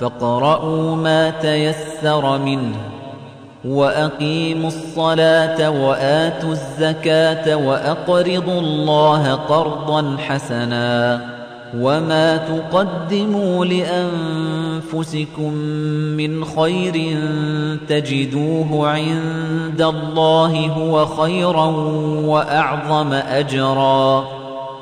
فَاقْرَءُوا مَا تَيَسَّرَ مِنْهُ وَأَقِيمُوا الصَّلَاةَ وَآتُوا الزَّكَاةَ وَأَقْرِضُوا اللَّهَ قَرْضًا حَسَنًا وَمَا تُقَدِّمُوا لِأَنفُسِكُم مِّنْ خَيْرٍ تَجِدُوهُ عِندَ اللَّهِ هُوَ خَيْرًا وَأَعْظَمَ أَجْرًا